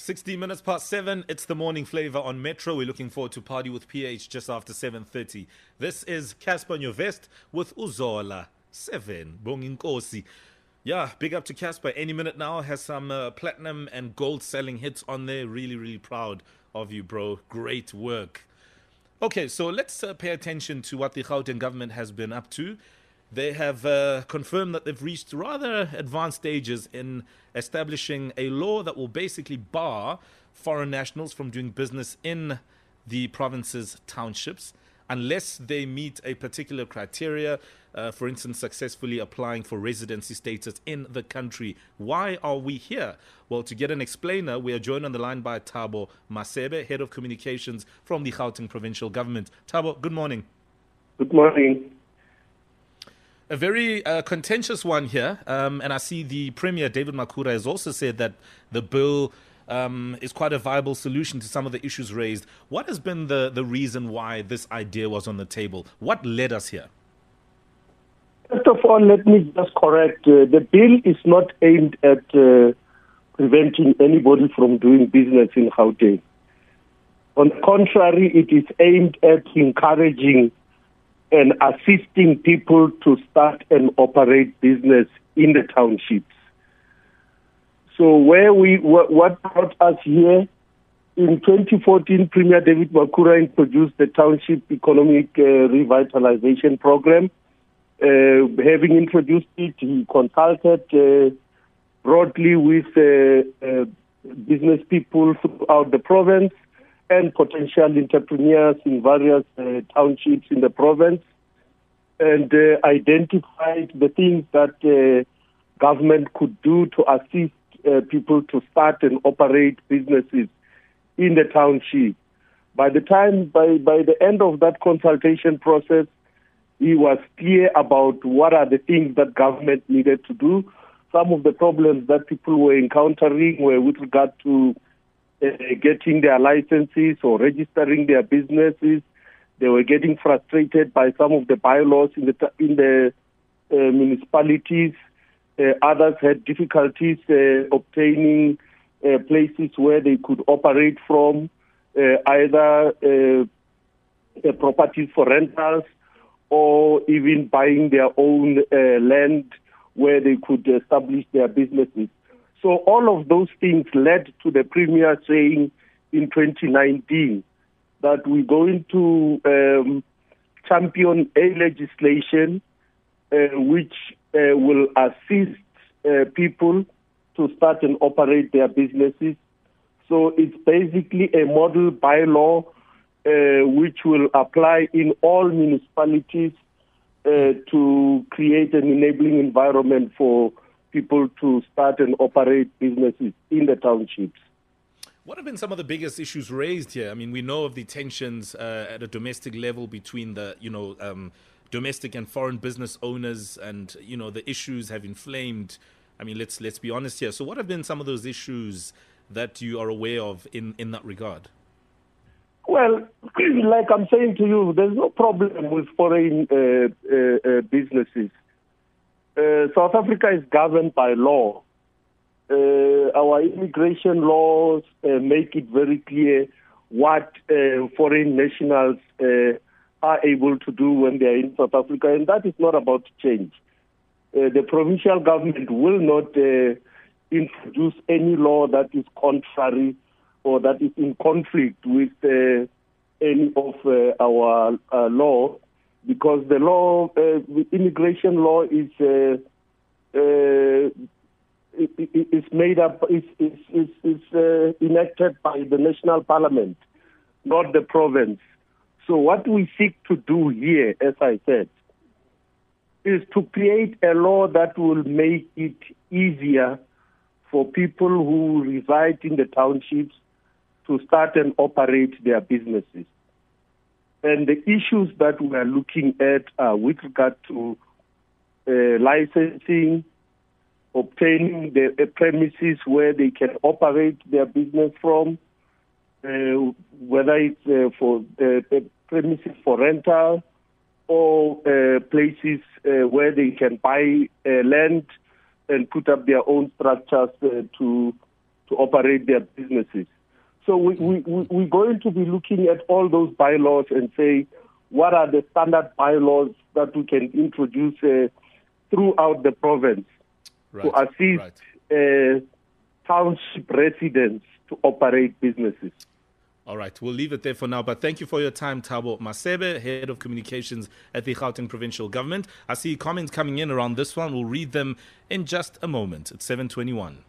16 minutes past 7 it's the morning flavor on metro. We're looking forward to party with ph just after 7.30 this is Cassper Nyovest with uzola 7 bonginkosi. Yeah big up to Cassper. Any minute now has some uh, platinum and gold selling hits on there. Really really proud of you bro. Great work. Okay so let's uh, pay attention to what the gauteng government has been up to they have uh, confirmed that they've reached rather advanced stages in establishing a law that will basically bar foreign nationals from doing business in the province's townships unless they meet a particular criteria, uh, for instance, successfully applying for residency status in the country. Why are we here? Well, to get an explainer, we are joined on the line by Thabo Masebe, Head of Communications from the Gauteng Provincial Government. Thabo, good morning. Good morning. A very uh, contentious one here, um, and I see the Premier David Makhura, has also said that the bill um, is quite a viable solution to some of the issues raised. What has been the, the reason why this idea was on the table? What led us here? First of all, let me just correct uh, the bill is not aimed at uh, preventing anybody from doing business in Gauteng. On the contrary, it is aimed at encouraging and assisting people to start and operate business in the townships. So where we what brought us here in 2014, Premier David Makhura introduced the Township Economic uh, Revitalization Program. Uh, having introduced it, he consulted uh, broadly with uh, uh, business people throughout the province and potential entrepreneurs in various uh, townships in the province and uh, identified the things that uh, government could do to assist uh, people to start and operate businesses in the township. By the time, by, by the end of that consultation process, he was clear about what are the things that government needed to do. Some of the problems that people were encountering were with regard to getting their licenses or registering their businesses. They were getting frustrated by some of the bylaws in the in the uh, municipalities. Uh, others had difficulties uh, obtaining uh, places where they could operate from, uh, either properties for rentals or even buying their own uh, land where they could establish their businesses. So all of those things led to the Premier saying in 2019 that we're going to um, champion a legislation uh, which uh, will assist uh, people to start and operate their businesses. So it's basically a model bylaw uh, which will apply in all municipalities uh, to create an enabling environment for people to start and operate businesses in the townships. What have been some of the biggest issues raised here? I mean, we know of the tensions uh, at a domestic level between the, you know, um, domestic and foreign business owners, and you know, the issues have inflamed. I mean, let's let's be honest here. So, what have been some of those issues that you are aware of in in that regard? Well, like I'm saying to you, there's no problem with foreign uh, uh, uh businesses. Uh, South Africa is governed by law. Uh, our immigration laws uh, make it very clear what uh, foreign nationals uh, are able to do when they are in South Africa, and that is not about to change. Uh, the provincial government will not introduce any law that is contrary or that is in conflict with any of our law because the law, uh, the immigration law is uh, uh, is made up is is is, is uh, enacted by the national parliament, not the province. So what we seek to do here, as I said, is to create a law that will make it easier for people who reside in the townships to start and operate their businesses. And the issues that we are looking at are with regard to uh, licensing, obtaining the uh, premises where they can operate their business from, uh, whether it's uh, for uh, premises for rental or uh, places where they can buy land and put up their own structures to to operate their businesses. So we, we, we, we're going to be looking at all those bylaws and say, what are the standard bylaws that we can introduce uh, throughout the province Right. to assist Right. uh, township residents to operate businesses. All right, we'll leave it there for now. But thank you for your time, Thabo Masebe, Head of Communications at the Gauteng Provincial Government. I see comments coming in around this one. We'll read them in just a moment. It's 721.